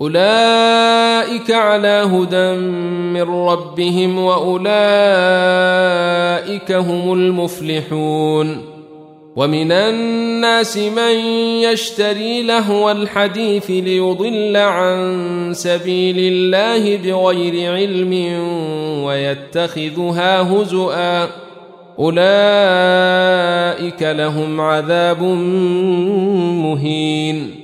أولئك على هدى من ربهم وأولئك هم المفلحون ومن الناس من يشتري لهو الحديث ليضل عن سبيل الله بغير علم ويتخذها هزؤا أولئك لهم عذاب مهين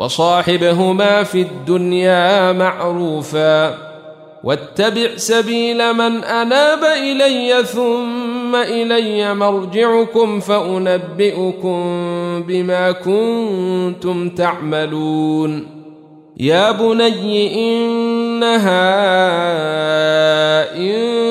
وصاحبهما في الدنيا معروفا واتبع سبيل من أناب إلي ثم إلي مرجعكم فأنبئكم بما كنتم تعملون يا بني إنها إن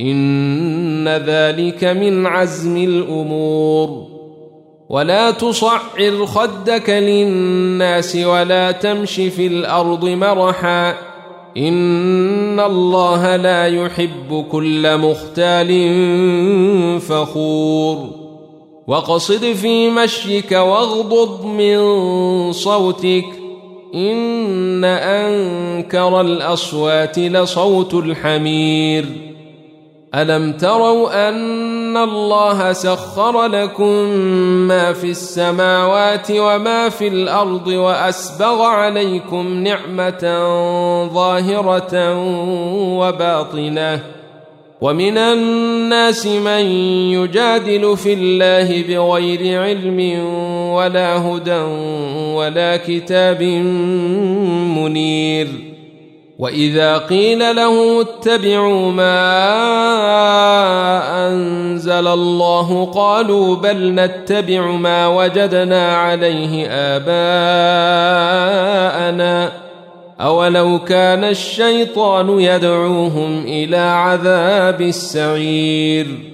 إن ذلك من عزم الأمور. ولا تصعر خدك للناس ولا تمش في الأرض مرحا. إن الله لا يحب كل مختال فخور. واقصد في مشيك واغضض من صوتك. إن أنكر الأصوات لصوت الحمير. ألم تروا أن الله سخر لكم ما في السماوات وما في الأرض وأسبغ عليكم نعمة ظاهرة وباطنة ومن الناس من يجادل في الله بغير علم ولا هدى ولا كتاب منير وإذا قيل له اتبعوا ما أنزل الله قالوا بل نتبع ما وجدنا عليه آباءنا أولو كان الشيطان يدعوهم إلى عذاب السعير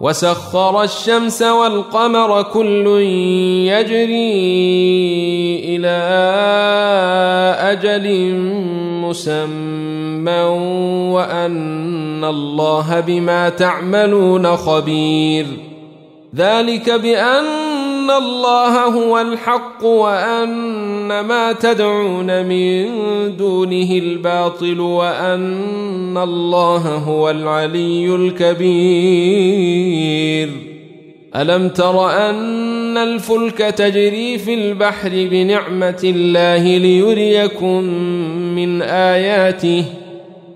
وسخر الشمس والقمر كل يجري إلى أجل مسمى وأن الله بما تعملون خبير. ذلك بان الله هو الحق وان ما تدعون من دونه الباطل وان الله هو العلي الكبير الم تر ان الفلك تجري في البحر بنعمه الله ليريكم من اياته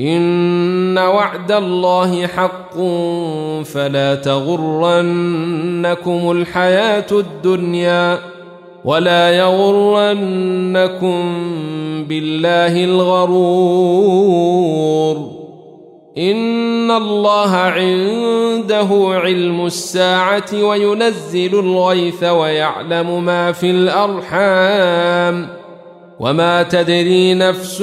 إن وعد الله حق فلا تغرنكم الحياة الدنيا ولا يغرنكم بالله الغرور. إن الله عنده علم الساعة وينزل الغيث ويعلم ما في الأرحام. وما تدري نفس